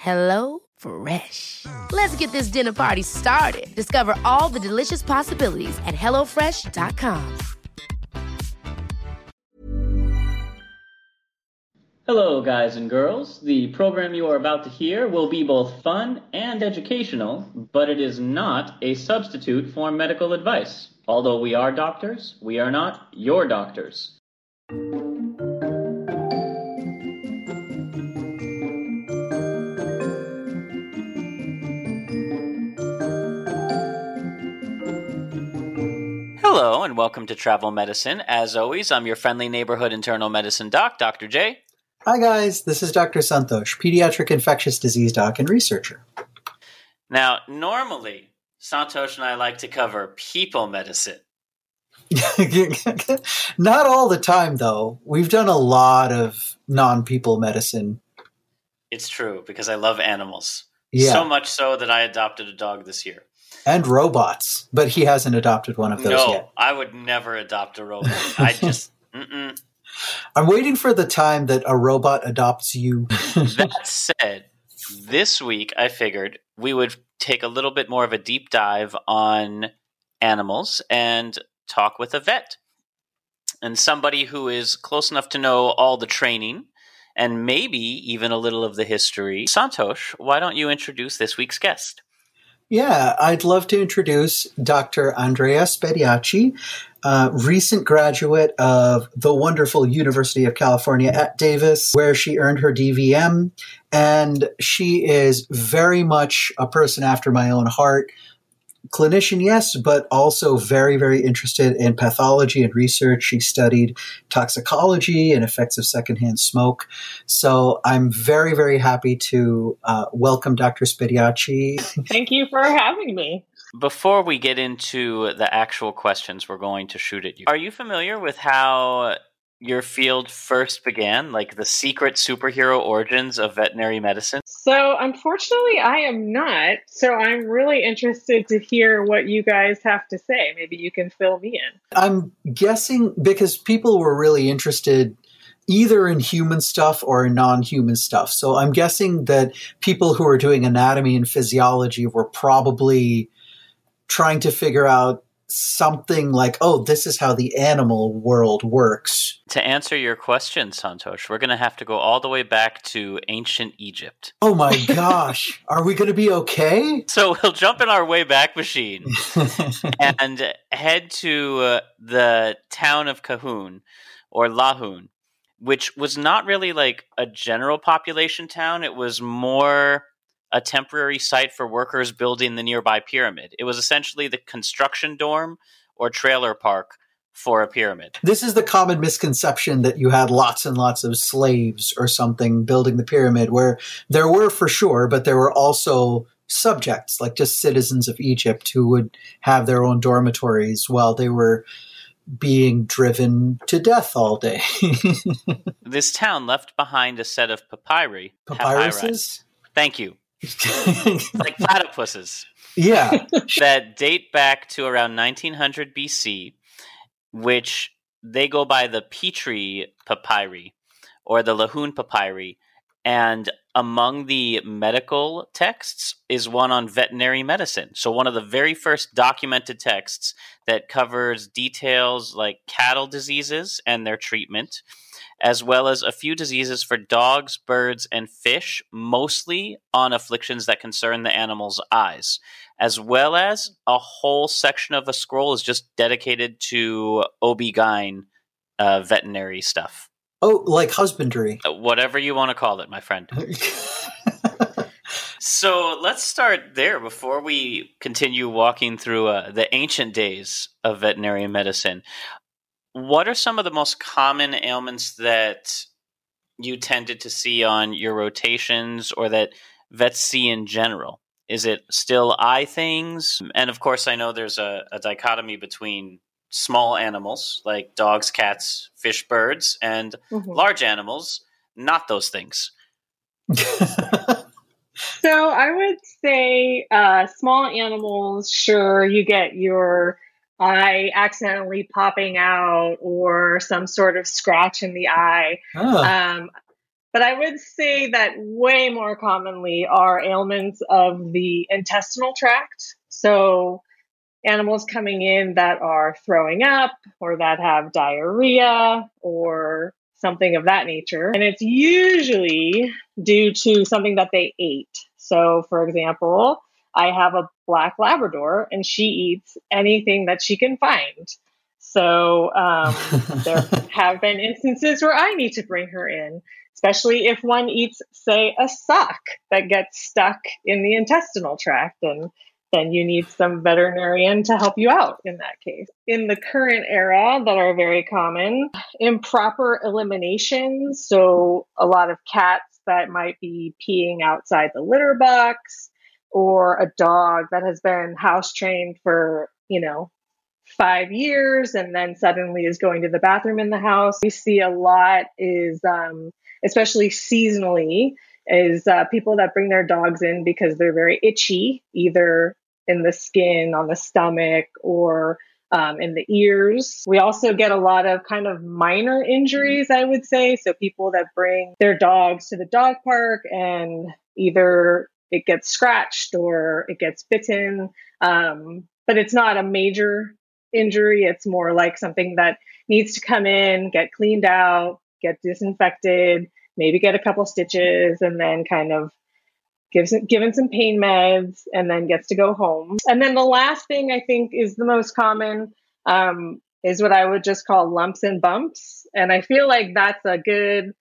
Hello Fresh. Let's get this dinner party started. Discover all the delicious possibilities at hellofresh.com. Hello, guys and girls. The program you are about to hear will be both fun and educational, but it is not a substitute for medical advice. Although we are doctors, we are not your doctors. And welcome to Travel Medicine. As always, I'm your friendly neighborhood internal medicine doc, Dr. J. Hi, guys. This is Dr. Santosh, pediatric infectious disease doc and researcher. Now, normally, Santosh and I like to cover people medicine. Not all the time, though. We've done a lot of non people medicine. It's true, because I love animals. Yeah. So much so that I adopted a dog this year. And robots, but he hasn't adopted one of those no, yet. I would never adopt a robot. I just, mm-mm. I'm waiting for the time that a robot adopts you. that said, this week I figured we would take a little bit more of a deep dive on animals and talk with a vet and somebody who is close enough to know all the training and maybe even a little of the history. Santosh, why don't you introduce this week's guest? Yeah, I'd love to introduce Dr. Andrea Spediacci, uh, recent graduate of the wonderful University of California at Davis, where she earned her DVM. And she is very much a person after my own heart. Clinician, yes, but also very, very interested in pathology and research. She studied toxicology and effects of secondhand smoke. So I'm very, very happy to uh, welcome Dr. Spediacci. Thank you for having me. Before we get into the actual questions we're going to shoot at you, are you familiar with how your field first began, like the secret superhero origins of veterinary medicine? So, unfortunately, I am not. So, I'm really interested to hear what you guys have to say. Maybe you can fill me in. I'm guessing because people were really interested either in human stuff or in non-human stuff. So I'm guessing that people who are doing anatomy and physiology were probably trying to figure out something like, oh, this is how the animal world works. To answer your question, Santosh, we're going to have to go all the way back to ancient Egypt. Oh my gosh, are we going to be okay? So we'll jump in our way back machine and head to uh, the town of Kahun or Lahun, which was not really like a general population town. It was more a temporary site for workers building the nearby pyramid. It was essentially the construction dorm or trailer park for a pyramid. This is the common misconception that you had lots and lots of slaves or something building the pyramid, where there were for sure, but there were also subjects, like just citizens of Egypt, who would have their own dormitories while they were being driven to death all day. this town left behind a set of papyri. Papyruses? Thank you. Like platypuses. Yeah. that date back to around 1900 BC, which they go by the Petrie papyri or the Lahun papyri. And among the medical texts is one on veterinary medicine. So, one of the very first documented texts that covers details like cattle diseases and their treatment, as well as a few diseases for dogs, birds, and fish, mostly on afflictions that concern the animal's eyes, as well as a whole section of a scroll is just dedicated to OB-GYN uh, veterinary stuff. Oh, like husbandry. Uh, whatever you want to call it, my friend. so let's start there before we continue walking through uh, the ancient days of veterinary medicine. What are some of the most common ailments that you tended to see on your rotations or that vets see in general? Is it still eye things? And of course, I know there's a, a dichotomy between small animals like dogs, cats, fish, birds, and mm-hmm. large animals, not those things. so I would say uh, small animals, sure, you get your eye accidentally popping out or some sort of scratch in the eye. Oh. Um, but I would say that way more commonly are ailments of the intestinal tract. So animals coming in that are throwing up or that have diarrhea or something of that nature. And it's usually due to something that they ate. So, for example, I have a black Labrador and she eats anything that she can find. So, um, there have been instances where I need to bring her in, especially if one eats, say, a sock that gets stuck in the intestinal tract. And then you need some veterinarian to help you out in that case. In the current era that are very common, improper elimination. So a lot of cats that might be peeing outside the litter box or a dog that has been house trained for, you know, five years and then suddenly is going to the bathroom in the house. We see a lot is, um, especially seasonally, is uh, people that bring their dogs in because they're very itchy, either in the skin, on the stomach, or um, in the ears. We also get a lot of kind of minor injuries, I would say. So people that bring their dogs to the dog park and either it gets scratched or it gets bitten, um, but it's not a major injury. It's more like something that needs to come in, get cleaned out, get disinfected, maybe get a couple stitches, and then kind of gives it, given some pain meds, and then gets to go home. And then the last thing I think is the most common um, is what I would just call lumps and bumps. And I feel like that's a good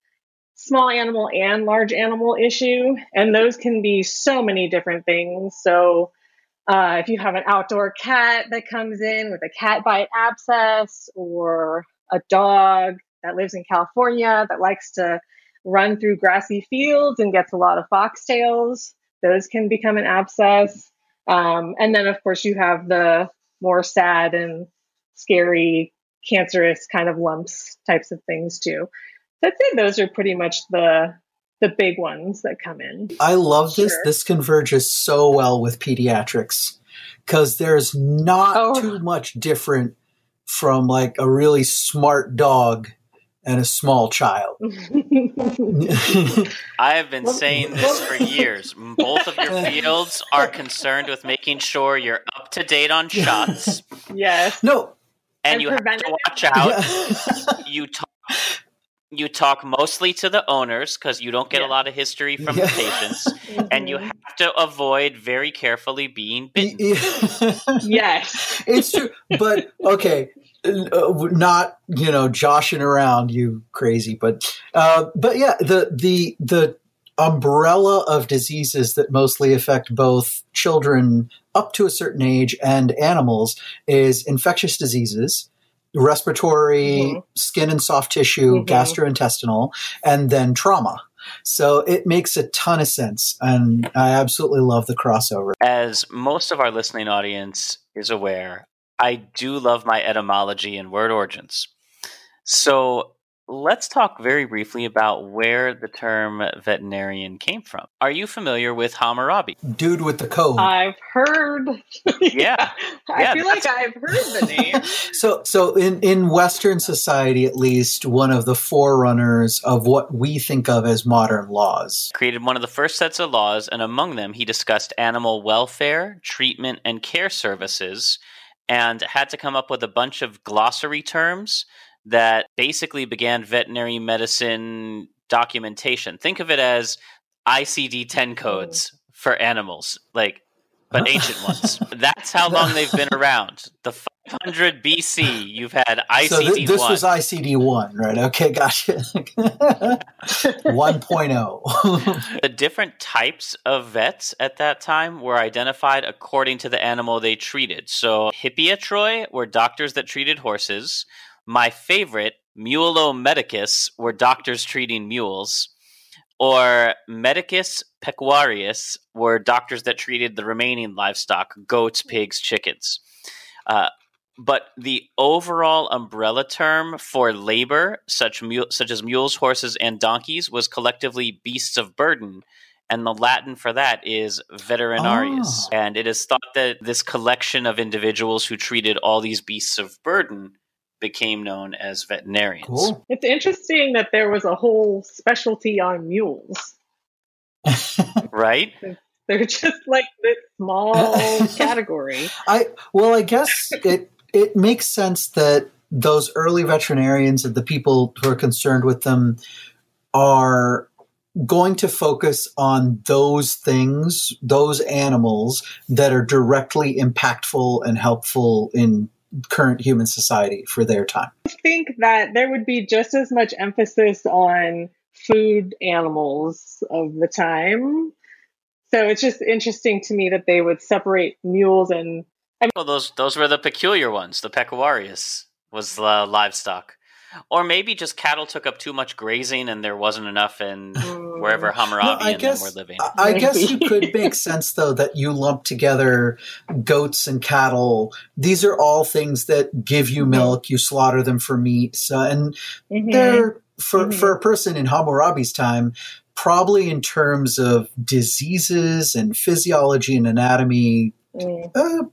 small animal and large animal issue. And those can be so many different things. So uh, if you have an outdoor cat that comes in with a cat bite abscess or a dog that lives in California that likes to run through grassy fields and gets a lot of foxtails. Those can become an abscess. Um, and then, of course, you have the more sad and scary, cancerous kind of lumps types of things too. So I'd say those are pretty much the the big ones that come in. I love this. Sure. This converges so well with pediatrics because there's not oh. too much different from like a really smart dog and a small child. I have been saying this for years. Both of your fields are concerned with making sure you're up to date on shots. yes. No. And, and you have to watch out. Yeah. you talk you talk mostly to the owners because you don't get yeah. a lot of history from yeah. the patients, mm-hmm. and you have to avoid very carefully being bitten. yes, it's true. But okay, not you know joshing around, you crazy. But uh, but yeah, the the the umbrella of diseases that mostly affect both children up to a certain age and animals is infectious diseases respiratory, mm-hmm. skin and soft tissue, mm-hmm. gastrointestinal, and then trauma. So it makes a ton of sense. And I absolutely love the crossover. As most of our listening audience is aware, I do love my etymology and word origins. So let's talk very briefly about where the term veterinarian came from. Are you familiar with Hammurabi? Dude with the code. I've heard. Yeah. I Yeah, feel like I've heard the name. So, so in, in Western society, at least, one of the forerunners of what we think of as modern laws. Created one of the first sets of laws, and among them, he discussed animal welfare, treatment, and care services, and had to come up with a bunch of glossary terms that basically began veterinary medicine documentation. Think of it as ICD 10 codes for animals, like, but ancient ones. That's how long they've been around. The 500 BC, you've had ICD so th- this 1. was ICD 1, right? Okay, gotcha. 1.0. The different types of vets at that time were identified according to the animal they treated. So, hippiatroi were doctors that treated horses. My favorite, mulomedicus, were doctors treating mules. Or medicus pecuarius were doctors that treated the remaining livestock goats, pigs, chickens. Uh, but the overall umbrella term for labor, such, mule, such as mules, horses, and donkeys, was collectively beasts of burden. And the Latin for that is veterinarius. Oh. And it is thought that this collection of individuals who treated all these beasts of burden became known as veterinarians. cool. It's interesting that there was a whole specialty on mules. Right? They're just like this small category. I well, I guess it it makes sense that those early veterinarians and the people who are concerned with them are going to focus on those things, those animals that are directly impactful and helpful in current human society for their time. I think that there would be just as much emphasis on food animals of the time. So it's just interesting to me that they would separate mules and Well, those those were the peculiar ones. The pecuarius was uh, livestock, or maybe just cattle took up too much grazing and there wasn't enough in Mm. wherever Hammurabi No, I and guess- them were living. I I guess you could make sense though that you lump together goats and cattle. These are all things that give you milk. You slaughter them for meat, so, and Mhm. they're for Mhm. for a person in Hammurabi's time, probably in terms of diseases and physiology and anatomy, Mm. uh,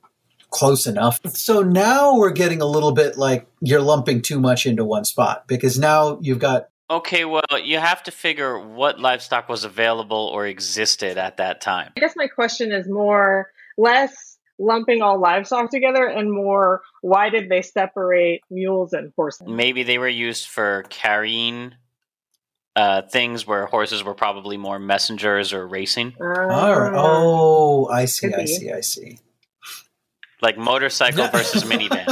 close enough. So now we're getting a little bit like you're lumping too much into one spot because now you've got Okay, well, you have to figure what livestock was available or existed at that time. I guess my question is more less lumping all livestock together and more why did they separate mules and horses? Maybe they were used for carrying uh, things where horses were probably more messengers or racing, all right. Ah. Oh, I see, I see, I see. Like motorcycle versus minivan.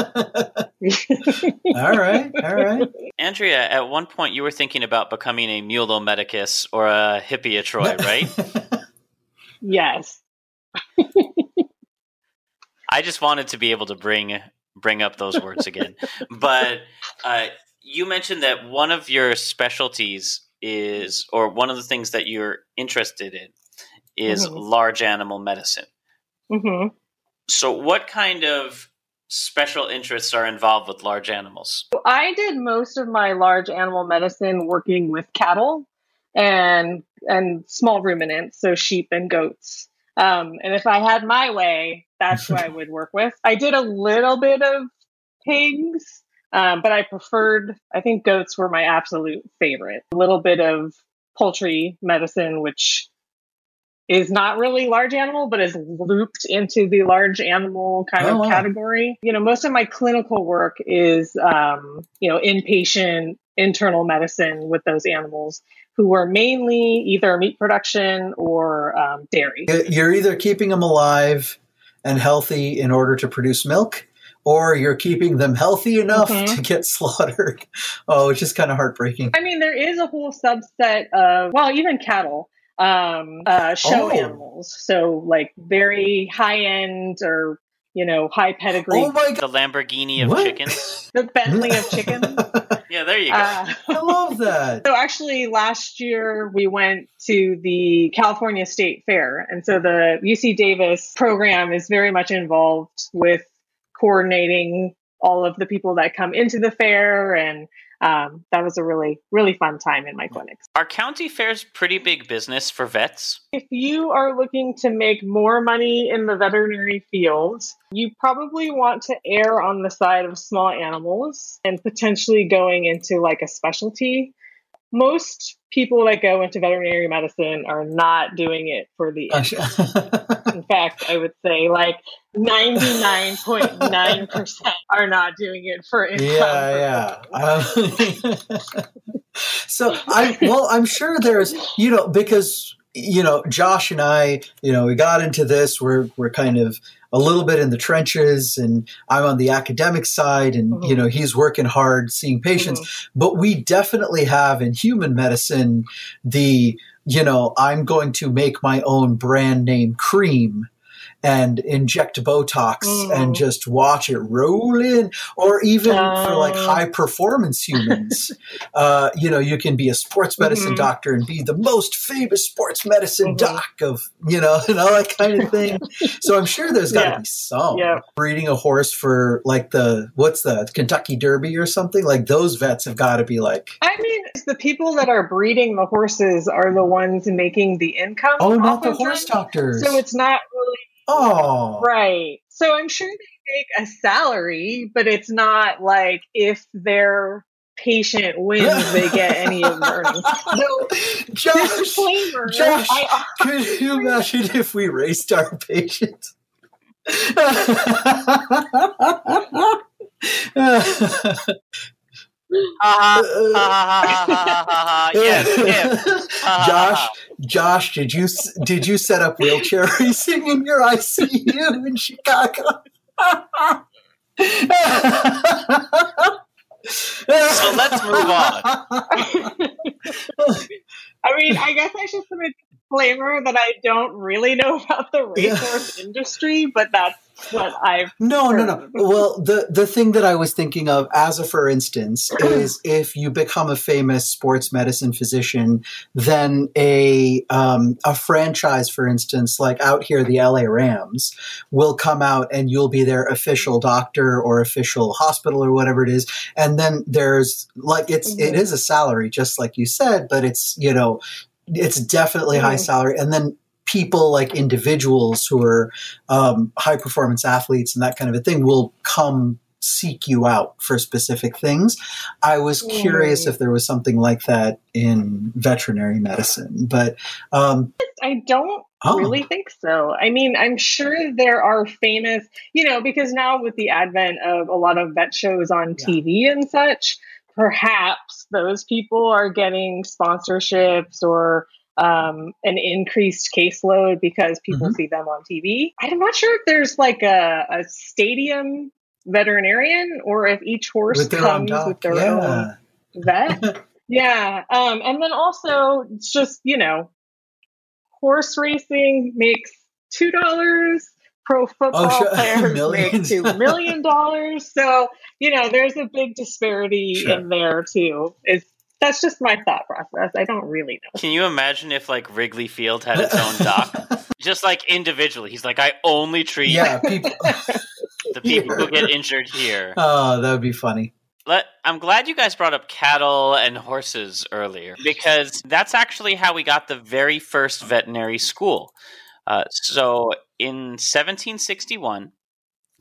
all right, all right. Andrea, at one point you were thinking about becoming a mulomedicus or a hippiatroi, right? yes. I just wanted to be able to bring bring up those words again. but uh, you mentioned that one of your specialties is, or one of the things that you're interested in, is Mhm. large animal medicine. hmm So, what kind of special interests are involved with large animals? I did most of my large animal medicine working with cattle and and small ruminants, so sheep and goats. Um, and if I had my way, that's who I would work with. I did a little bit of pigs, um, but I preferred. I think goats were my absolute favorite. A little bit of poultry medicine, which is not really large animal, but is looped into the large animal kind Oh, of wow. category. You know, most of my clinical work is, um, you know, inpatient internal medicine with those animals who were mainly either meat production or um, dairy. You're either keeping them alive and healthy in order to produce milk, or you're keeping them healthy enough Mhm. to get slaughtered. Oh, it's just kind of heartbreaking. I mean, there is a whole subset of, well, even cattle, um, uh, show Oh. animals. So, like, very high end or, you know, high pedigree. Oh my god! The! Lamborghini of What? chickens? the Bentley of chickens. Yeah, there you go. Uh, I love that. So actually, last year we went to the California State Fair, and so the UC Davis program is very much involved with coordinating all of the people that come into the fair and um, that was a really really fun time in my clinics. Are county fairs pretty big business for vets? If you are looking to make more money in the veterinary field, you probably want to err on the side of small animals and potentially going into like a specialty most people that go into veterinary medicine are not doing it for the in fact i would say like 99.9% are not doing it for income yeah yeah um, so i well i'm sure there's you know because you know josh and i you know we got into this we're we're kind of a little bit in the trenches and I'm on the academic side and mm-hmm. you know he's working hard seeing patients mm-hmm. but we definitely have in human medicine the you know I'm going to make my own brand name cream and inject Botox mm. and just watch it roll in. Or even uh. for like oh. high performance humans, uh, you know, you can be a sports medicine mm-hmm. doctor and be the most famous sports medicine mm-hmm. doc of, you know, and all that kind of thing. so I'm sure there's got to yeah. be some. Yeah. Breeding a horse for like the, what's the Kentucky Derby or something? Like those vets have got to be like. I mean, the people that are breeding the horses are the ones making the income. Oh, not the horse doctors. So it's not really Oh. Right. So I'm sure they make a salary, but it's not like if their patient wins, they get any of the earnings. No, Josh, Josh, I, could you imagine if we raced our patients? Josh, Josh, did you did you set up wheelchair racing in your ICU in Chicago? so let's move on. I mean, I guess I should a disclaimer that I don't really know about the racehorse yeah. industry, but that's what I've no no no. Well, the the thing that I was thinking of as a for instance is if you become a famous sports medicine physician, then a um, a franchise, for instance, like out here the LA Rams, will come out and you'll be their official doctor or official hospital or whatever it is, and then there's like it's mm-hmm. it is a salary just like you said, but it's you know it's definitely high salary, and then people like individuals who are um, high performance athletes and that kind of a thing will come seek you out for specific things. I was curious if there was something like that in veterinary medicine, but um, I don't oh. really think so. I mean, I'm sure there are famous, you know, because now with the advent of a lot of vet shows on yeah. TV and such, perhaps those people are getting sponsorships or um, an increased caseload because people mm-hmm. see them on TV. I'm not sure if there's like a, a stadium veterinarian or if each horse with comes with their yeah. own vet. yeah. Um, and then also, it's just, you know, horse racing makes $2. Pro oh, football oh, sure. players make two million dollars. So, you know, there's a big disparity sure. in there too. It's that's just my thought process. I don't really know. Can you imagine if like Wrigley Field had its own doc? just like individually. He's like, I only treat yeah, people the people who get injured here. Oh, that would be funny. Let, I'm glad you guys brought up cattle and horses earlier because that's actually how we got the very first veterinary school. Uh, so in 1761,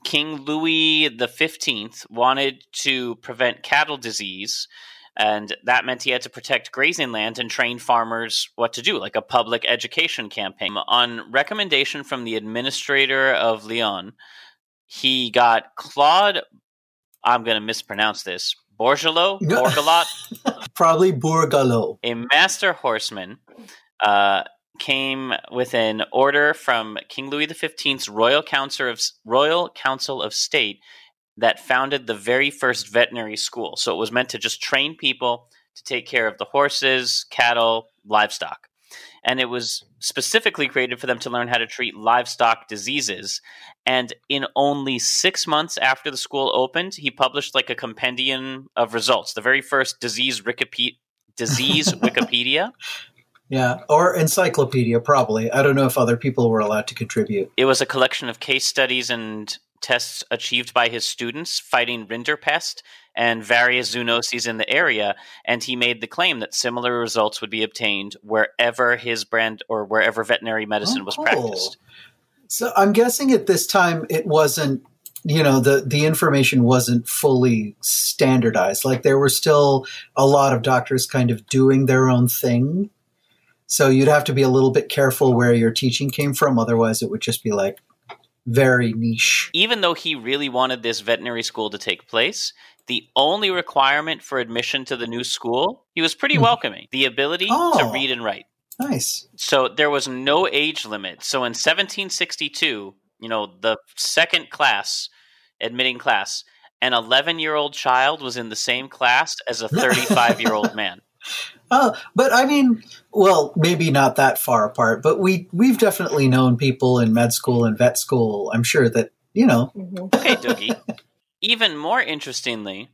King Louis XV wanted to prevent cattle disease and that meant he had to protect grazing land and train farmers what to do, like a public education campaign. On recommendation from the administrator of Lyon, he got Claude, I'm going to mispronounce this, Bourgelot, Bourgelot? Probably Bourgelot. A master horseman. Uh, came with an order from King Louis XV's Royal Council of Royal Council of State that founded the very first veterinary school. So it was meant to just train people to take care of the horses, cattle, livestock. And it was specifically created for them to learn how to treat livestock diseases. And in only six months after the school opened, he published like a compendium of results, the very first disease, disease Wikipedia. Yeah, or encyclopedia, probably. I don't know if other people were allowed to contribute. It was a collection of case studies and tests achieved by his students fighting rinderpest and various zoonoses in the area, and he made the claim that similar results would be obtained wherever his brand or wherever veterinary medicine Oh, was practiced. So I'm guessing at this time it wasn't, you know, the the information wasn't fully standardized. Like there were still a lot of doctors kind of doing their own thing. So you'd have to be a little bit careful where your teaching came from, otherwise it would just be like very niche. Even though he really wanted this veterinary school to take place, the only requirement for admission to the new school, he was pretty Hmm. welcoming the ability to Oh. read and write. Nice. So there was no age limit. So in 1762, you know, the second class, admitting class, an 11 year old child was in the same class as a 35 year old man. Oh, but I mean, well, maybe not that far apart, but we we've definitely known people in med school and vet school. I'm sure that you know. Mhm. Okay, Doogie. Even more interestingly,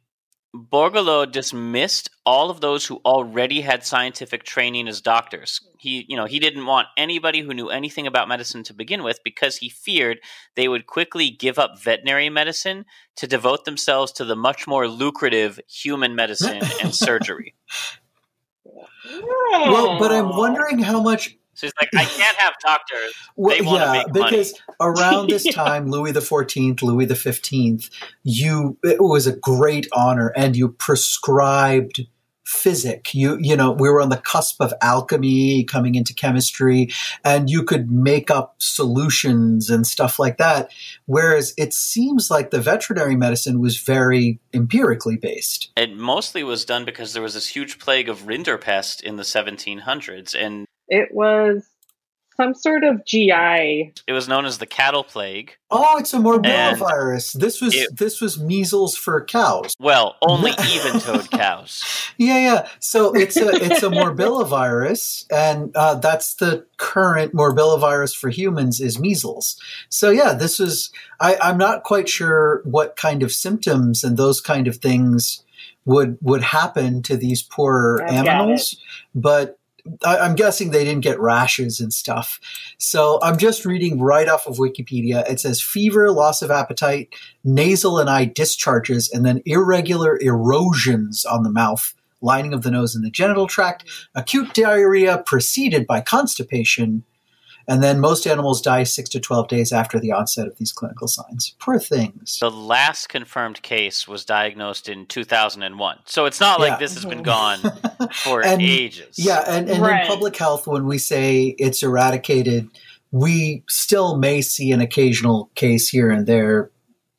Borgolo dismissed all of those who already had scientific training as doctors. He, you know, he didn't want anybody who knew anything about medicine to begin with because he feared they would quickly give up veterinary medicine to devote themselves to the much more lucrative human medicine and surgery. Well, but I'm wondering how much So he's like, I can't have doctors. Well, They wanna yeah, make money. because around this time, Louis the Fourteenth, Louis the Fifteenth, you it was a great honor, and you prescribed physic. You you know we were on the cusp of alchemy coming into chemistry, and you could make up solutions and stuff like that. Whereas it seems like the veterinary medicine was very empirically based. It mostly was done because there was this huge plague of rinderpest in the 1700s, and It was some sort of GI. it was known as the cattle plague. Oh, it's a And morbillivirus. This was it- this was measles for cows. Well, only even-toed cows. Yeah, yeah. So it's a it's a morbillivirus, and uh, that's the current morbillivirus for humans is measles. So yeah, this is. I, I'm not quite sure what kind of symptoms and those kind of things would would happen to these poor I've animals, but. I, I'm guessing they didn't get rashes and stuff. So I'm just reading right off of Wikipedia. It says fever, loss of appetite, nasal and eye discharges, and then irregular erosions on the mouth, lining of the nose and the genital tract, acute diarrhea preceded by constipation, and then most animals die six to 12 days after the onset of these clinical signs. Poor things. The last confirmed case was diagnosed in 2001. So it's not like Yeah. this has been mm-hmm. gone for And- ages. Yeah, and, and Right. in public health, when we say it's eradicated, we still may see an occasional case here and there,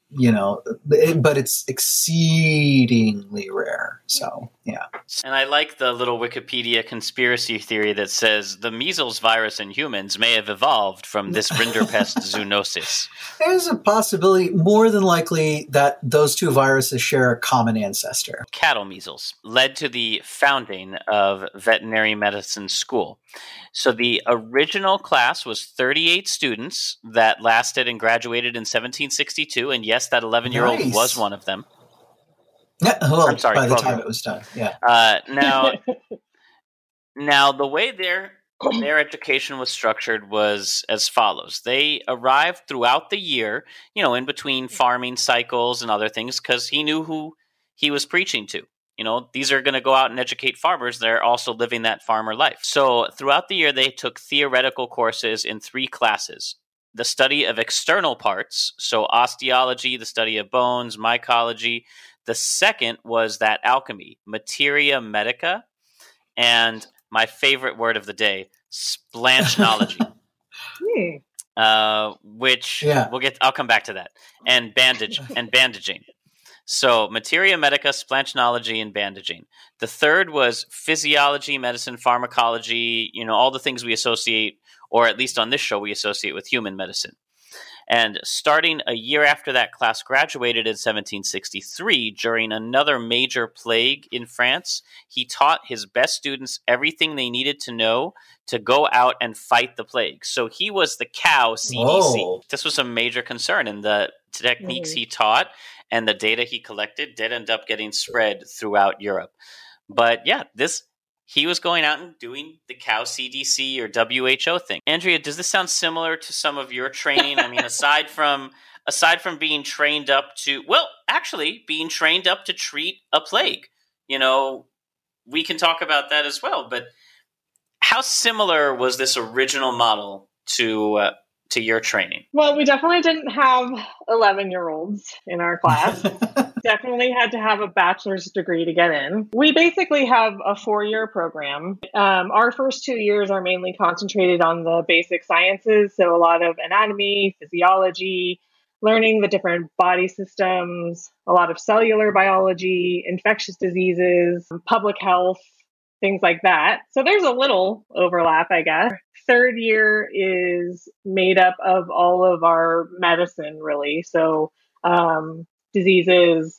you know, but it's exceedingly rare. So, yeah. And I like the little Wikipedia conspiracy theory that says the measles virus in humans may have evolved from this rinderpest zoonosis. There's a possibility, more than likely, that those two viruses share a common ancestor. cattle measles led to the founding of veterinary medicine school. So the original class was 38 students that lasted and graduated in 1762 and yes that 11-year-old Nice. was one of them. Yeah, well, I'm sorry, by the time year it was done. Yeah. Uh, now now the way their their education was structured was as follows. They arrived throughout the year, you know, in between farming cycles and other things cuz he knew who he was preaching to. You know, these are going to go out and educate farmers. They're also living that farmer life. So, throughout the year, they took theoretical courses in three classes the study of external parts, so osteology, the study of bones, mycology. The second was that alchemy, materia medica, and my favorite word of the day, splanchnology. Hmm. uh, which Yeah. we'll get. I'll come back to that. And bandage and bandaging. So materia medica, splanchnology, and bandaging. The third was physiology, medicine, pharmacology. You know all the things we associate, or at least on this show, we associate with human medicine. And starting a year after that class graduated in 1763, during another major plague in France, he taught his best students everything they needed to know to go out and fight the plague. So he was the cow CDC. Whoa. This was a major concern, and the techniques Mhm. he taught and the data he collected did end up getting spread throughout Europe. But yeah, this he was going out and doing the cow CDC or WHO thing. Andrea, does this sound similar to some of your training? I mean, aside from aside from being trained up to, well, actually being trained up to treat a plague. You know, we can talk about that as well. But how similar was this original model to uh, to your training? Well, we definitely didn't have 11 year olds in our class. definitely had to have a bachelor's degree to get in. We basically have a four year program. Um, our first two years are mainly concentrated on the basic sciences, so a lot of anatomy, physiology, learning the different body systems, a lot of cellular biology, infectious diseases, public health, things like that. So there's a little overlap, I guess. Third year is made up of all of our medicine, really. So um, diseases,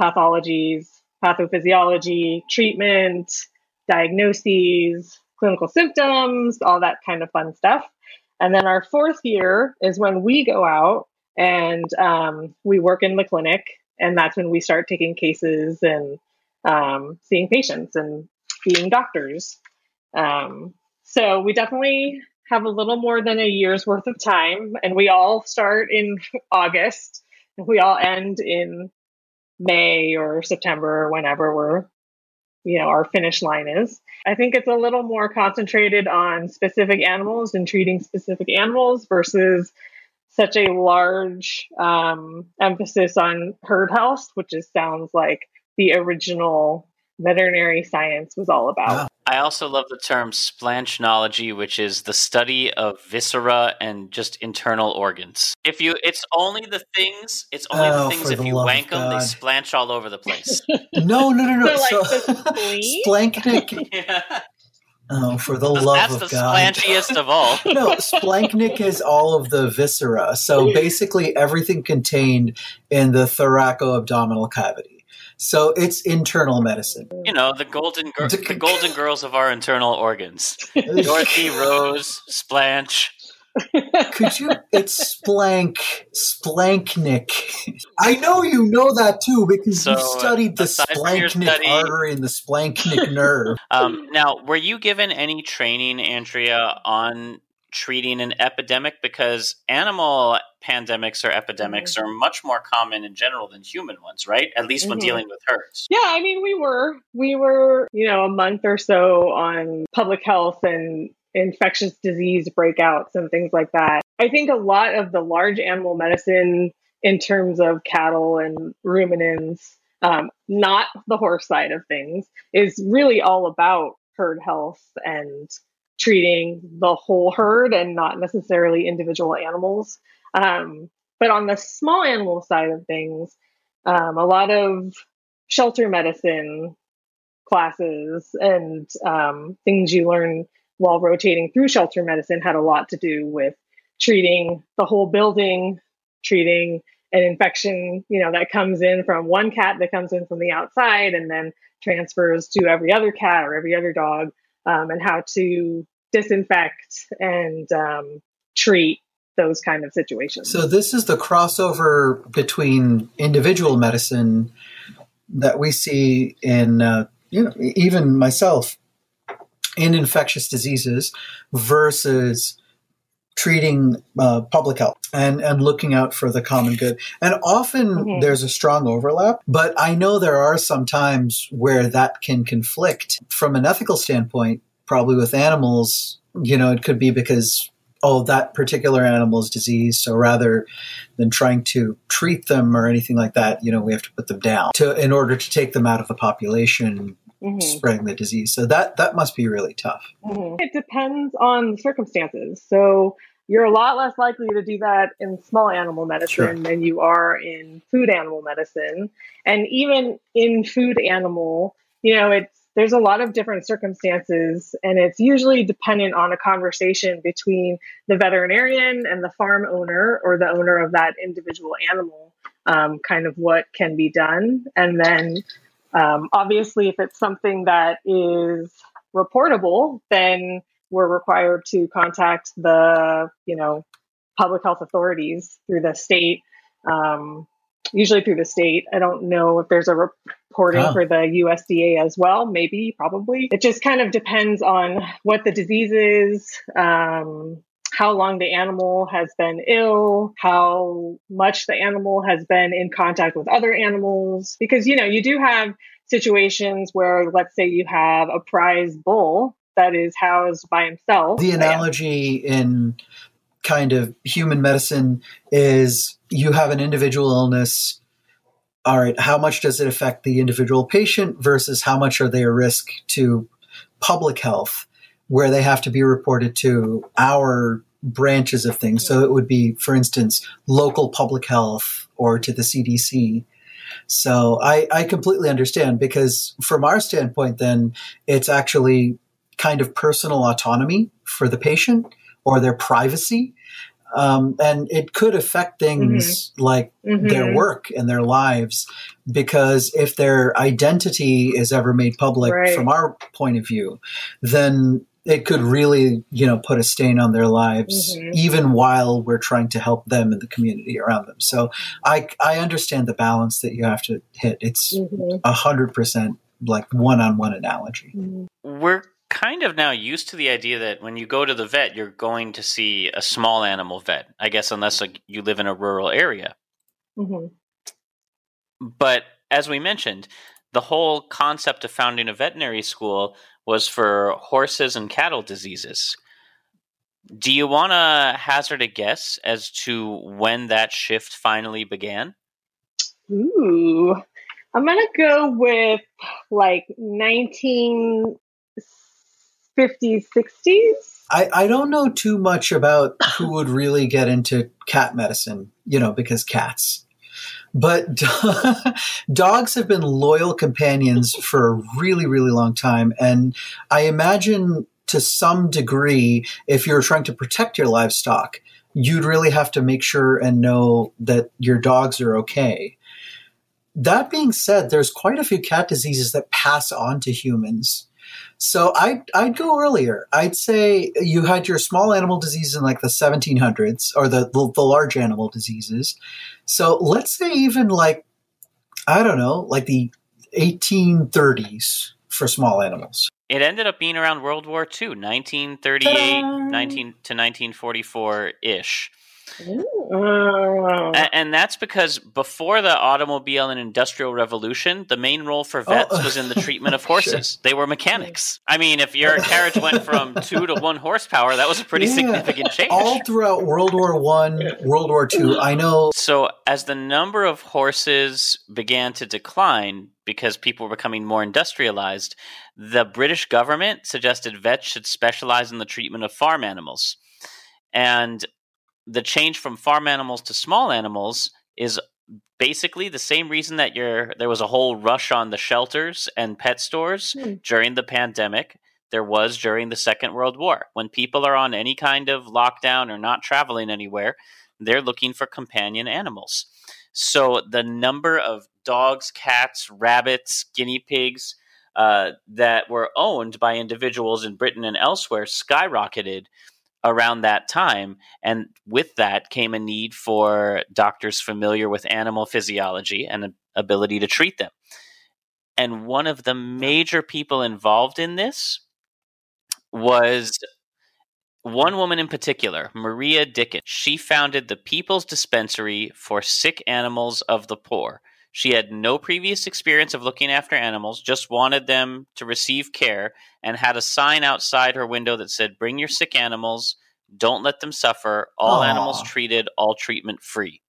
pathologies, pathophysiology, treatment, diagnoses, clinical symptoms, all that kind of fun stuff. And then our fourth year is when we go out and um, we work in the clinic, and that's when we start taking cases and um, seeing patients and being doctors. Um, so we definitely have a little more than a year's worth of time, and we all start in August, and we all end in May or September or whenever we're, you know, our finish line is. I think it's a little more concentrated on specific animals and treating specific animals versus such a large um, emphasis on herd health, which just sounds like the original veterinary science was all about. Oh. I also love the term splanchnology, which is the study of viscera and just internal organs. If you, it's only the things. It's only oh, the things. If the you wank them, they splanch all over the place. no, no, no, no. So, like so splanchnic. yeah. Oh, for the love That's of God. That's the God! splanchiest of all. no, splanchnic is all of the viscera. So basically, everything contained in the thoraco-abdominal cavity. So it's internal medicine. You know, the golden gir- the golden girls of our internal organs. Dorothy, Rose, Splanch. Could you? It's Splank, Splanchnic. I know you know that too because so, you studied the Splanchnic study, artery and the Splanchnic nerve. Um, now, were you given any training, Andrea, on treating an epidemic because animal pandemics or epidemics mm-hmm. are much more common in general than human ones, right? At least when mm-hmm. dealing with herds. Yeah, I mean, we were we were, you know, a month or so on public health and infectious disease breakouts and things like that. I think a lot of the large animal medicine in terms of cattle and ruminants, um, not the horse side of things, is really all about herd health and treating the whole herd and not necessarily individual animals. Um, but on the small animal side of things, um, a lot of shelter medicine classes and um, things you learn while rotating through shelter medicine had a lot to do with treating the whole building, treating an infection, you know, that comes in from one cat that comes in from the outside and then transfers to every other cat or every other dog um, and how to disinfect and um, treat those kind of situations. So this is the crossover between individual medicine that we see in uh, you know even myself in infectious diseases versus treating uh, public health and, and looking out for the common good. And often mm-hmm. there's a strong overlap, but I know there are some times where that can conflict. From an ethical standpoint, probably with animals, you know, it could be because oh, that particular animal is diseased. So rather than trying to treat them or anything like that, you know, we have to put them down to in order to take them out of the population. Mm-hmm. spreading the disease so that that must be really tough mm-hmm. it depends on the circumstances so you're a lot less likely to do that in small animal medicine sure. than you are in food animal medicine and even in food animal you know it's there's a lot of different circumstances, and it's usually dependent on a conversation between the veterinarian and the farm owner or the owner of that individual animal, um, kind of what can be done. And then, um, obviously, if it's something that is reportable, then we're required to contact the, you know, public health authorities through the state um, usually through the state. I don't know if there's a reporting oh. for the USDA as well. Maybe, probably. It just kind of depends on what the disease is, um, how long the animal has been ill, how much the animal has been in contact with other animals. Because, you know, you do have situations where, let's say, you have a prize bull that is housed by himself. The analogy in kind of human medicine is you have an individual illness. All right, how much does it affect the individual patient versus how much are they a risk to public health, where they have to be reported to our branches of things. So it would be, for instance, local public health or to the CDC. So I, I completely understand because from our standpoint, then it's actually kind of personal autonomy for the patient or their privacy. Um, and it could affect things mm-hmm. like mm-hmm. their work and their lives because if their identity is ever made public right. from our point of view, then it could really, you know, put a stain on their lives, mm-hmm. even while we're trying to help them and the community around them. So I, I understand the balance that you have to hit. It's mm-hmm. a hundred percent like one-on-one analogy. Mm-hmm. We're kind of now used to the idea that when you go to the vet, you're going to see a small animal vet. I guess unless like, you live in a rural area. Mm-hmm. But as we mentioned, the whole concept of founding a veterinary school was for horses and cattle diseases. Do you want to hazard a guess as to when that shift finally began? Ooh, I'm going to go with like 1950s, 60s. I, I don't know too much about who would really get into cat medicine, you know, because cats. But dogs have been loyal companions for a really, really long time. And I imagine to some degree, if you're trying to protect your livestock, you'd really have to make sure and know that your dogs are okay. That being said, there's quite a few cat diseases that pass on to humans. So I'd, I'd go earlier. I'd say you had your small animal disease in like the 1700s or the, the, the large animal diseases. So let's say even like, I don't know, like the 1830s for small animals. It ended up being around World War II, 1938 19 to 1944 ish. And, and, that's because before the automobile and industrial revolution, the main role for vets oh. was in the treatment of horses. Sure. They were mechanics. I mean, if your carriage went from two to one horsepower, that was a pretty yeah. significant change. All throughout World War One, World War Two, I know. So as the number of horses began to decline because people were becoming more industrialized, the British government suggested vets should specialize in the treatment of farm animals. And the change from farm animals to small animals is basically the same reason that you're, there was a whole rush on the shelters and pet stores mm. during the pandemic there was during the Second World War. When people are on any kind of lockdown or not traveling anywhere, they're looking for companion animals. So the number of dogs, cats, rabbits, guinea pigs uh, that were owned by individuals in Britain and elsewhere skyrocketed around that time. And with that came a need for doctors familiar with animal physiology and an ability to treat them. And one of the major people involved in this was one woman in particular, Maria Dickens. She founded the People's Dispensary for Sick Animals of the Poor. She had no previous experience of looking after animals, just wanted them to receive care, and had a sign outside her window that said, Bring your sick animals, don't let them suffer, all Aww. animals treated, all treatment free.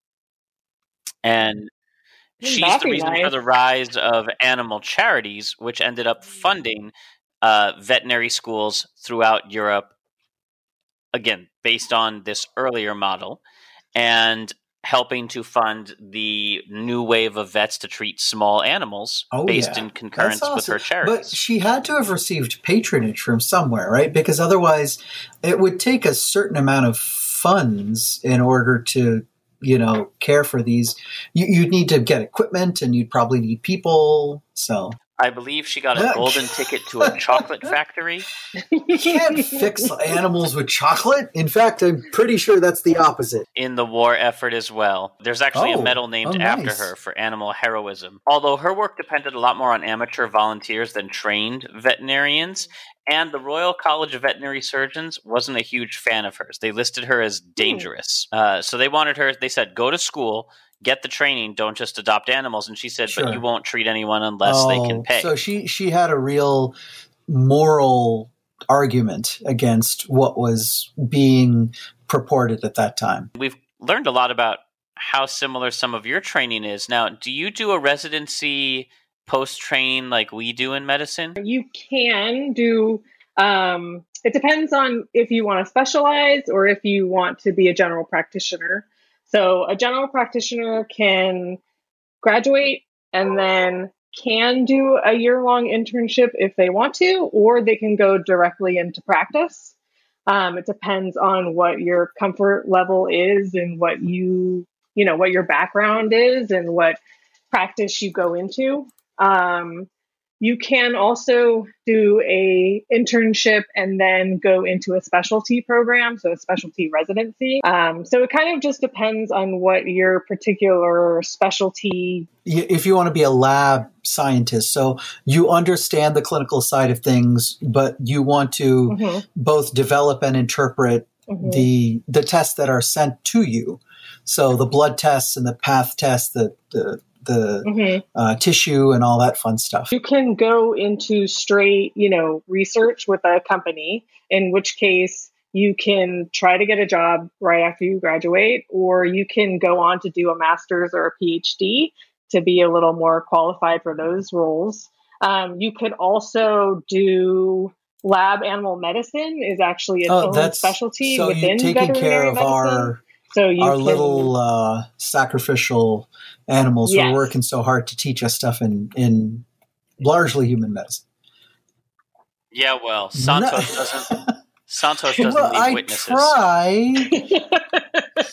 And she's the reason nice. for the rise of animal charities, which ended up funding uh, veterinary schools throughout Europe, again, based on this earlier model. And helping to fund the new wave of vets to treat small animals oh, based yeah. in concurrence awesome. with her charity. But she had to have received patronage from somewhere, right? Because otherwise, it would take a certain amount of funds in order to you know care for these you, would need to get equipment and you'd probably need people so I believe she got a golden ticket to a chocolate factory. You can't fix animals with chocolate. In fact, I'm pretty sure that's the opposite. In the war effort as well. There's actually Oh, a medal named oh, nice. after her for animal heroism. Although her work depended a lot more on amateur volunteers than trained veterinarians, and the Royal College of Veterinary Surgeons wasn't a huge fan of hers. They listed her as dangerous. Uh, so they wanted her, they said, go to school. Get the training. Don't just adopt animals. And she said, Sure. "But you won't treat anyone unless they can Oh, pay." So she she had a real moral argument against what was being purported at that time. We've learned a lot about how similar some of your training is. Now, do you do a residency post training like we do in medicine? You can do, um, it depends on if you want to specialize or if you want to be a general practitioner. So, a general practitioner can graduate and then can do a year long internship if they want to, or they can go directly into practice. Um, it depends on what your comfort level is and what you, you know, what your background is and what practice you go into. Um, you can also do a internship and then go into a specialty program, so a specialty residency. Um, so it kind of just depends on what your particular specialty. If you want to be a lab scientist, so you understand the clinical side of things, but you want to Mhm, both develop and interpret mhm. the the tests that are sent to you. So the blood tests and the path tests, the the the Mhm. uh, tissue and all that fun stuff. You can go into straight, you know, research with a company, in which case you can try to get a job right after you graduate, or you can go on to do a master's or a PhD to be a little more qualified for those roles. Um, you could also do lab animal medicine is actually its Oh, own specialty so within you're taking care veterinary of medicine. our so you our can, little uh, sacrificial animals who are working so hard to teach us stuff in in largely human medicine. Yeah, well, Santosh doesn't. Santosh doesn't well, leave I witnesses. tried.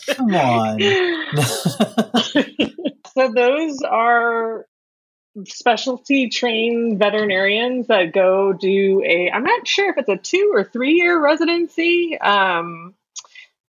Come on. so those are specialty trained veterinarians that go do a i'm not sure if it's a two or three year residency um,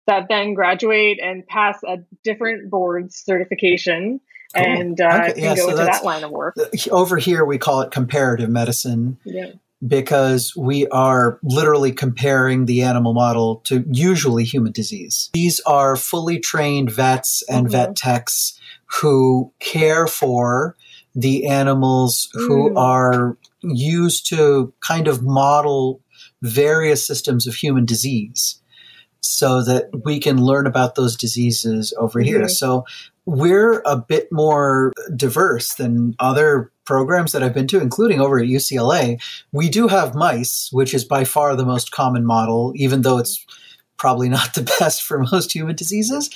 that then graduate and pass a different board certification Cool. and uh, Okay, can go so into that line of work Over here, we call it comparative medicine yeah because we are literally comparing the animal model to usually human disease. These are fully trained vets and Mhm. vet techs who care for the animals who Mm. are used to kind of model various systems of human disease so that we can learn about those diseases over here. Mhm. So we're a bit more diverse than other programs that I've been to, including over at UCLA. We do have mice, which is by far the most common model, even though it's probably not the best for most human diseases.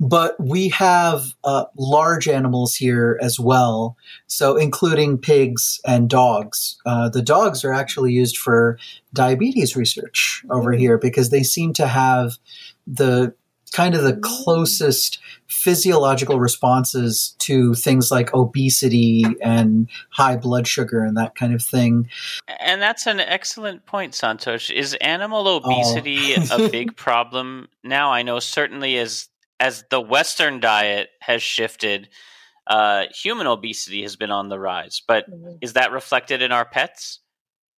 But we have uh, large animals here as well, so including pigs and dogs. Uh, the dogs are actually used for diabetes research over here because they seem to have the kind of the closest physiological responses to things like obesity and high blood sugar and that kind of thing. And that's an excellent point, Santosh. Is animal Oh. obesity a big problem now? I know certainly as as the Western diet has shifted, uh, human obesity has been on the rise. But Mhm. is that reflected in our pets?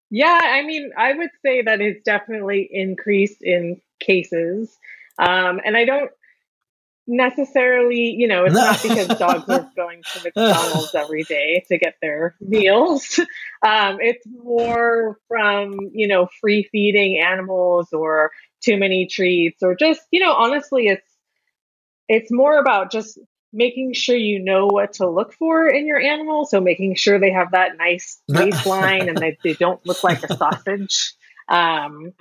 Yeah, I mean, I would say that it's definitely increased in cases. Um, and I don't necessarily, you know, it's not because dogs are going to McDonald's every day to get their meals. Um, it's more from, you know, free feeding animals or too many treats or just, you know, honestly, it's, it's more about just making sure you know what to look for in your animal. So making sure they have that nice waistline and that they don't look like a sausage. Um,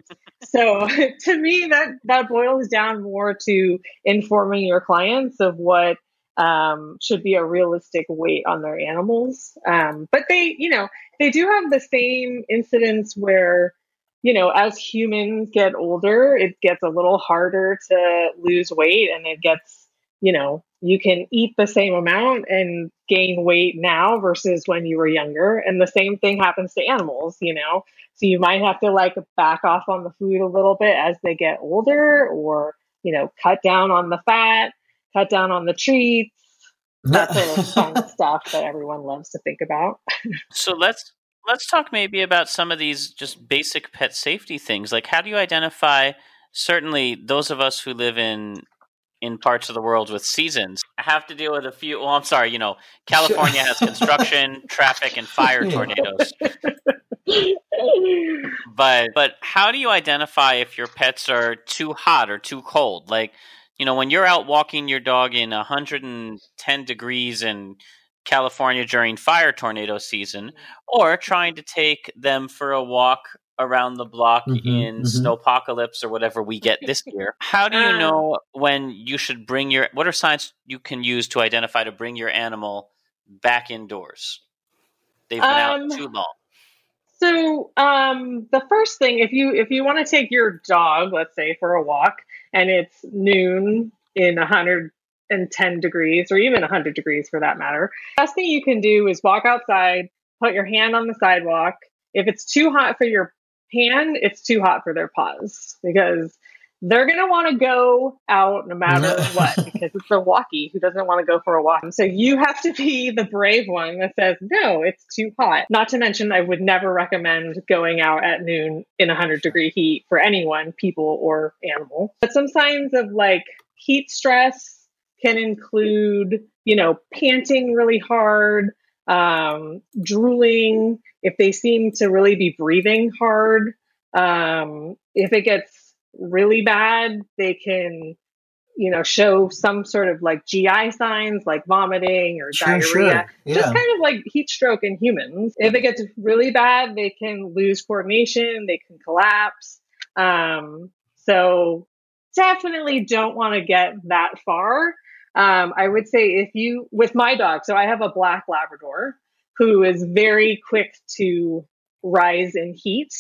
so to me, that that boils down more to informing your clients of what um, should be a realistic weight on their animals. Um, but they, you know, they do have the same incidents where, you know, as humans get older, it gets a little harder to lose weight and it gets, you know, you can eat the same amount and gain weight now versus when you were younger. And the same thing happens to animals, you know? So you might have to like back off on the food a little bit as they get older or, you know, cut down on the fat, cut down on the treats. That sort of fun stuff that everyone loves to think about. so let's let's talk maybe about some of these just basic pet safety things. Like how do you identify certainly those of us who live in in parts of the world with seasons. I have to deal with a few well i'm sorry you know california has construction traffic and fire tornadoes. But but how do you identify if your pets are too hot or too cold? Like you know when you're out walking your dog in 110 degrees in california during fire tornado season or trying to take them for a walk around the block mm-hmm, in mm-hmm. snowpocalypse or whatever we get this year how do you uh. know when you should bring your what are signs you can use to identify to bring your animal back indoors they've been um, out too long so um, the first thing if you if you want to take your dog let's say for a walk and it's noon in 110 degrees or even 100 degrees for that matter best thing you can do is walk outside put your hand on the sidewalk if it's too hot for your hand, it's too hot for their paws because they're going to want to go out no matter what because it's a walkie who doesn't want to go for a walk. So you have to be the brave one that says, no, it's too hot. Not to mention, I would never recommend going out at noon in 100 degree heat for anyone, people or animal. But some signs of like heat stress can include, you know, panting really hard, um, drooling, if they seem to really be breathing hard, um, if it gets really bad, they can, you know, show some sort of like GI signs like vomiting or sure, diarrhea, sure. Yeah. just kind of like heat stroke in humans. If it gets really bad, they can lose coordination, they can collapse. Um, so definitely don't want to get that far. Um, I would say if you, with my dog, so I have a black Labrador who is very quick to rise in heat.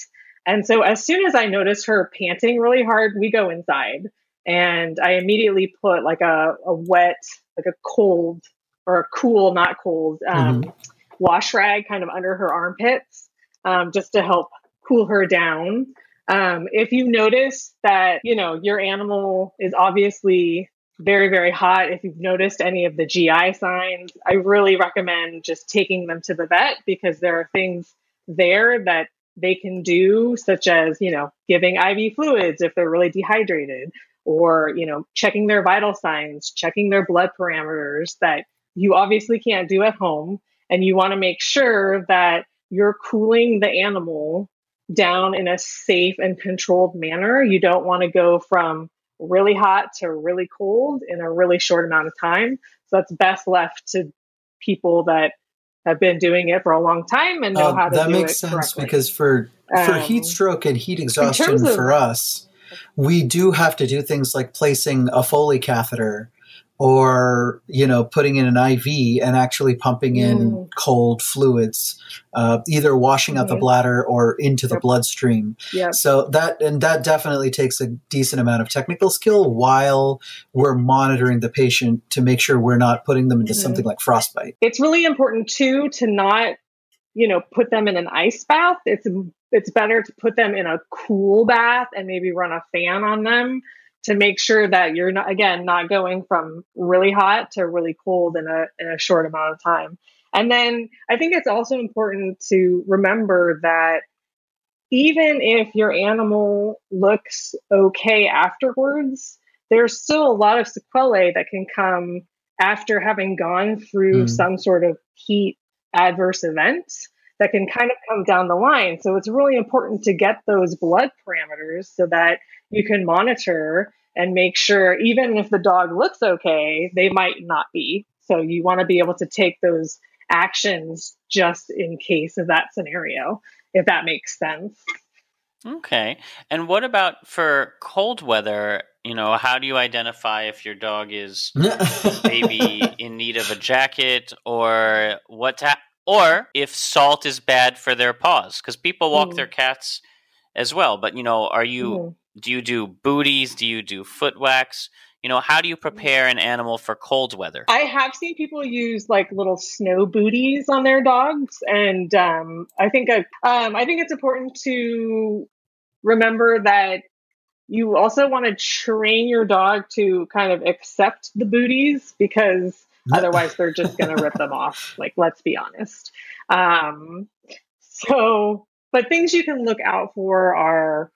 And so as soon as I notice her panting really hard, we go inside and I immediately put like a, a wet, like a cold or a cool, not cold, um, mm-hmm. wash rag kind of under her armpits um, just to help cool her down. Um, if you notice that, you know, your animal is obviously very, very hot. If you've noticed any of the GI signs, I really recommend just taking them to the vet because there are things there that they can do, such as, you know, giving IV fluids if they're really dehydrated, or, you know, checking their vital signs, checking their blood parameters that you obviously can't do at home. And you want to make sure that you're cooling the animal down in a safe and controlled manner. You don't want to go from really hot to really cold in a really short amount of time. So that's best left to people that have been doing it for a long time and know uh, how to do it. that makes sense correctly. because for for um, heat stroke and heat exhaustion of, for us we do have to do things like placing a foley catheter or you know putting in an IV and actually pumping in mm. cold fluids, uh, either washing out mm-hmm. the bladder or into the bloodstream. Yeah. So that and that definitely takes a decent amount of technical skill while we're monitoring the patient to make sure we're not putting them into mm-hmm. something like frostbite. It's really important too to not you know put them in an ice bath. It's it's better to put them in a cool bath and maybe run a fan on them to make sure that you're not again not going from really hot to really cold in a in a short amount of time. And then I think it's also important to remember that even if your animal looks okay afterwards, there's still a lot of sequelae that can come after having gone through mm. some sort of heat adverse event that can kind of come down the line. So it's really important to get those blood parameters so that you can monitor and make sure, even if the dog looks okay, they might not be. So you want to be able to take those actions just in case of that scenario, if that makes sense. Okay. And what about for cold weather? You know, how do you identify if your dog is maybe in need of a jacket or what ta- or if salt is bad for their paws because people walk mm. their cats as well. But you know, are you mm. do you do booties? Do you do foot wax? you know, how do you prepare an animal for cold weather? I have seen people use like little snow booties on their dogs, and um, I think I, um, I think it's important to remember that you also want to train your dog to kind of accept the booties because otherwise they're just going to rip them off. Like, let's be honest. Um, so, but things you can look out for are,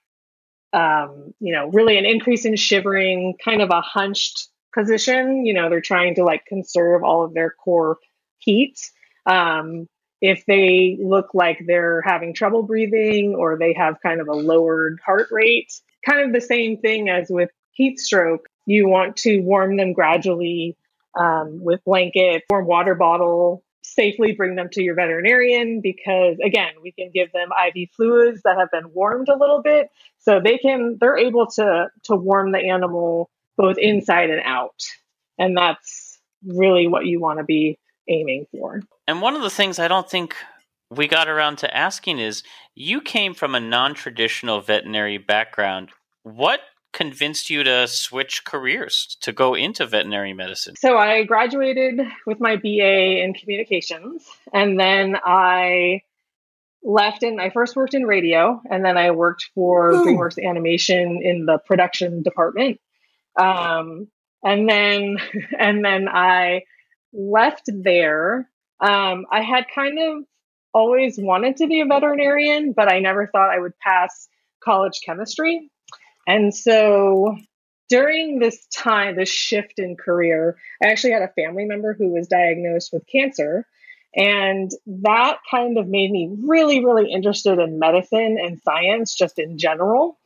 um, you know, really an increase in shivering, kind of a hunched position. You know, they're trying to like conserve all of their core heat. Um, if they look like they're having trouble breathing or they have kind of a lowered heart rate, kind of the same thing as with heat stroke. You want to warm them gradually um, with blanket, warm water bottle, safely bring them to your veterinarian because again, we can give them IV fluids that have been warmed a little bit, so they can they're able to to warm the animal both inside and out, and that's really what you want to be aiming for. And one of the things I don't think we got around to asking is you came from a non traditional veterinary background. What convinced you to switch careers to go into veterinary medicine? So I graduated with my BA in communications and then I left and I first worked in radio and then I worked for Ooh. DreamWorks Animation in the production department. Um, and then and then I left there. Um, I had kind of always wanted to be a veterinarian, but I never thought I would pass college chemistry. And so during this time, this shift in career, I actually had a family member who was diagnosed with cancer. And that kind of made me really, really interested in medicine and science just in general.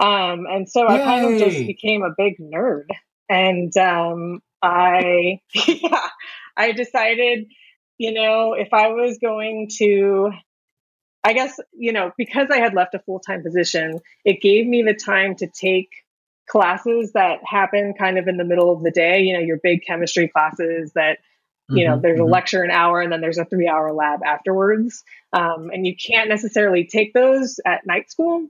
Um, and so Yay. I kind of just became a big nerd. And um, I, yeah, I decided you know, if I was going to, I guess, you know, because I had left a full time position, it gave me the time to take classes that happen kind of in the middle of the day, you know, your big chemistry classes that, you know, mm-hmm, there's a mm-hmm. lecture an hour and then there's a three hour lab afterwards. Um, and you can't necessarily take those at night school.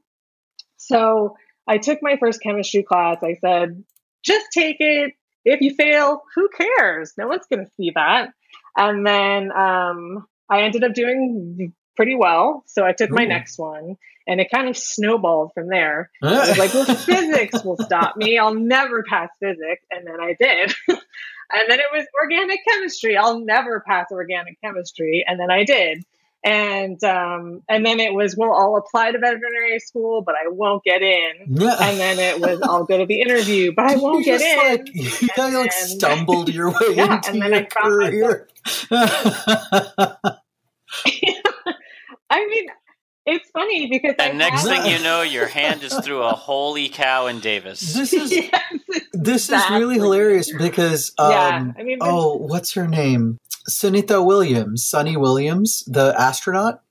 So I took my first chemistry class. I said, just take it. If you fail, who cares? No one's going to see that. And then um, I ended up doing pretty well. So I took Ooh. my next one and it kind of snowballed from there. I was like, well, physics will stop me. I'll never pass physics. And then I did. and then it was organic chemistry. I'll never pass organic chemistry. And then I did and um, and then it was well I'll apply to veterinary school but I won't get in and then it was I'll go to the interview but I won't get in like, you kind of like stumbled your way yeah, into and then your I career I mean it's funny because and next thing you know your hand is through a holy cow in Davis this is yes, this exactly. is really hilarious because um, yeah, I mean, oh what's her name Sunita Williams, Sunny Williams, the astronaut,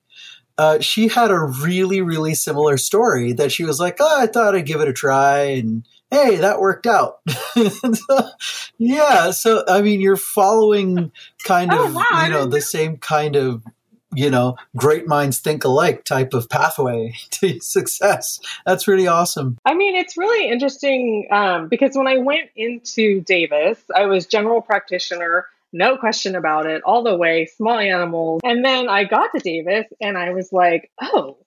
uh, she had a really, really similar story that she was like, oh, I thought I'd give it a try. And hey, that worked out. so, yeah. So, I mean, you're following kind oh, of, wow, you know, the same kind of, you know, great minds think alike type of pathway to success. That's really awesome. I mean, it's really interesting um, because when I went into Davis, I was general practitioner no question about it, all the way, small animals. And then I got to Davis and I was like, oh,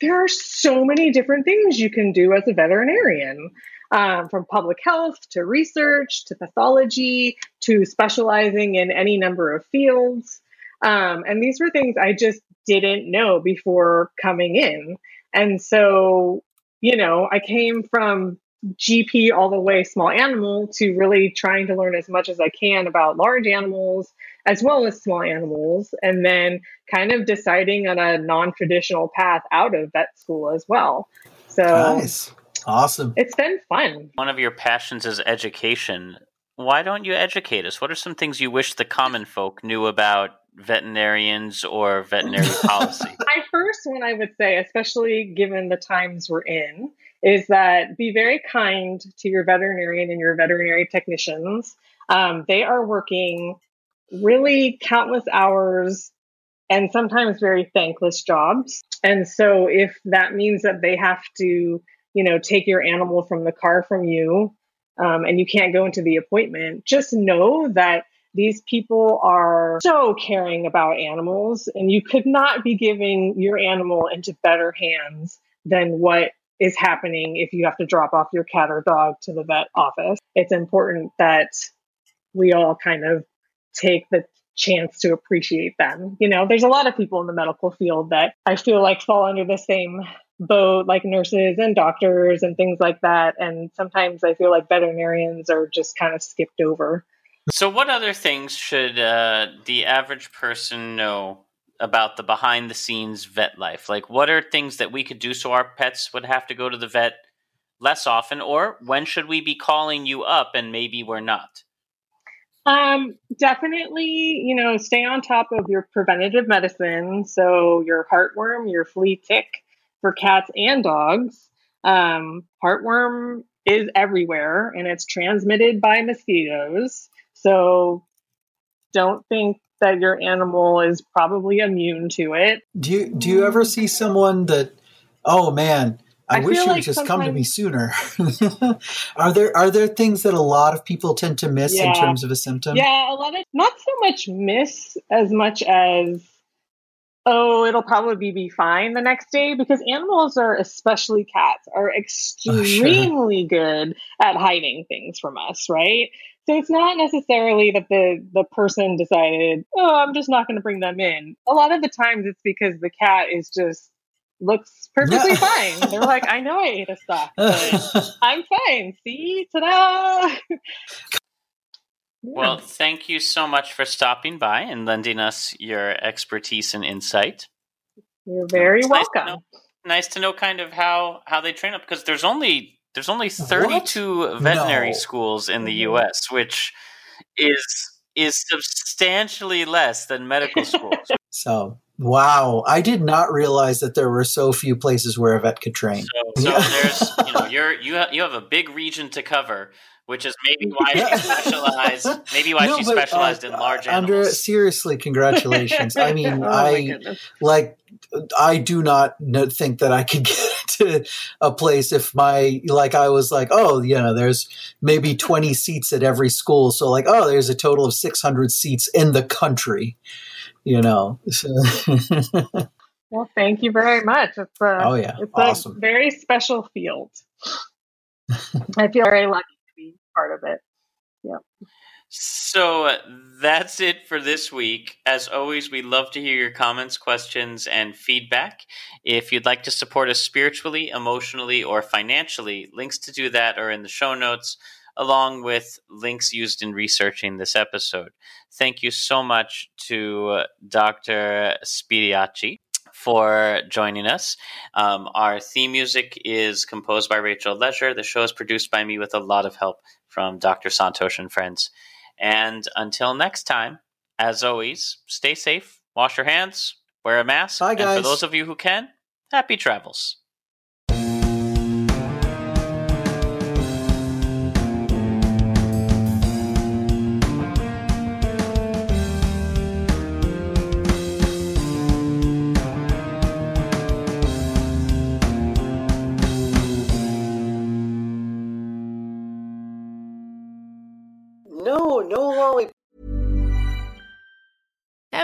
there are so many different things you can do as a veterinarian. Um, from public health to research to pathology to specializing in any number of fields. Um, and these were things I just didn't know before coming in. And so, you know, I came from GP all the way small animal to really trying to learn as much as I can about large animals as well as small animals, and then kind of deciding on a non traditional path out of vet school as well. So nice. Awesome. It's been fun. One of your passions is education. Why don't you educate us? What are some things you wish the common folk knew about veterinarians or veterinary policy? My first one I would say, especially given the times we're in, is that be very kind to your veterinarian and your veterinary technicians. Um, they are working really countless hours and sometimes very thankless jobs. And so if that means that they have to, you know, take your animal from the car from you um, and you can't go into the appointment, just know that these people are so caring about animals, and you could not be giving your animal into better hands than what is happening if you have to drop off your cat or dog to the vet office. It's important that we all kind of take the chance to appreciate them. You know, there's a lot of people in the medical field that I feel like fall under the same boat, like nurses and doctors and things like that. And sometimes I feel like veterinarians are just kind of skipped over. So, what other things should uh, the average person know about the behind the scenes vet life? Like, what are things that we could do so our pets would have to go to the vet less often? Or when should we be calling you up and maybe we're not? Um, definitely, you know, stay on top of your preventative medicine. So, your heartworm, your flea tick for cats and dogs. Um, heartworm is everywhere and it's transmitted by mosquitoes. So, don't think that your animal is probably immune to it. Do you do you ever see someone that oh man, I, I wish you like would just come to me sooner. are there are there things that a lot of people tend to miss yeah. in terms of a symptom? Yeah, a lot of not so much miss as much as oh, it'll probably be fine the next day because animals are, especially cats, are extremely oh, sure. good at hiding things from us, right? So it's not necessarily that the the person decided, oh, I'm just not going to bring them in. A lot of the times it's because the cat is just looks perfectly fine. They're like, I know I ate a sock, but I'm fine. See, ta-da! Well, thank you so much for stopping by and lending us your expertise and insight. You're very it's welcome. Nice to, know, nice to know kind of how how they train up because there's only there's only 32 what? veterinary no. schools in the mm-hmm. U.S., which is is substantially less than medical schools. so, wow, I did not realize that there were so few places where a vet could train. So, so there's you know you're you have, you have a big region to cover which is maybe why she specialized. Maybe why no, she but, specialized uh, in large animals. Andrea, seriously, congratulations! I mean, oh, I like. I do not think that I could get to a place if my like I was like, oh, you know, there's maybe 20 seats at every school, so like, oh, there's a total of 600 seats in the country, you know. So well, thank you very much. It's a, oh yeah, it's awesome. a very special field. I feel very lucky part of it. Yeah. So that's it for this week. As always, we love to hear your comments, questions, and feedback. If you'd like to support us spiritually, emotionally, or financially, links to do that are in the show notes, along with links used in researching this episode. Thank you so much to uh, Dr. Spediacci for joining us. Um, our theme music is composed by Rachel Leisure. The show is produced by me with a lot of help from Dr. Santosh and friends. And until next time, as always, stay safe, wash your hands, wear a mask. Bye, guys. And for those of you who can, happy travels.